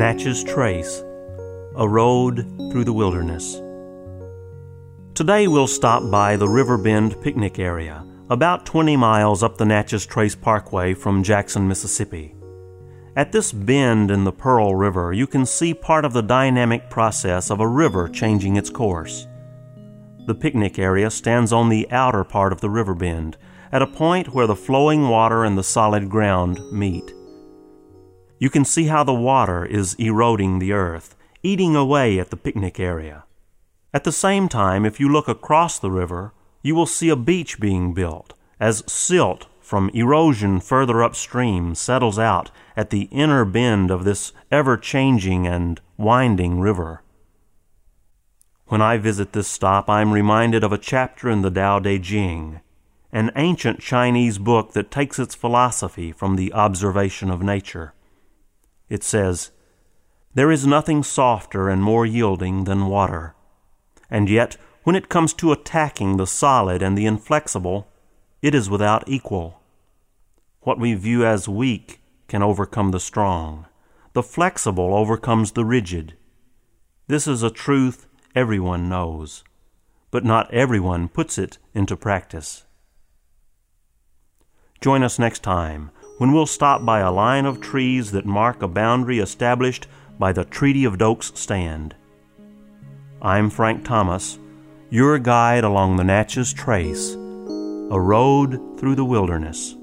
Natchez Trace A Road Through the Wilderness. Today we'll stop by the Riverbend picnic area, about 20 miles up the Natchez Trace Parkway from Jackson, Mississippi. At this bend in the Pearl River, you can see part of the dynamic process of a river changing its course. The picnic area stands on the outer part of the river bend, at a point where the flowing water and the solid ground meet. You can see how the water is eroding the earth, eating away at the picnic area. At the same time, if you look across the river, you will see a beach being built, as silt from erosion further upstream settles out at the inner bend of this ever changing and winding river. When I visit this stop, I am reminded of a chapter in the Tao Te Ching, an ancient Chinese book that takes its philosophy from the observation of nature. It says, There is nothing softer and more yielding than water. And yet, when it comes to attacking the solid and the inflexible, it is without equal. What we view as weak can overcome the strong. The flexible overcomes the rigid. This is a truth everyone knows, but not everyone puts it into practice. Join us next time when we'll stop by a line of trees that mark a boundary established by the Treaty of Doak's Stand. I'm Frank Thomas, your guide along the Natchez Trace, a road through the wilderness.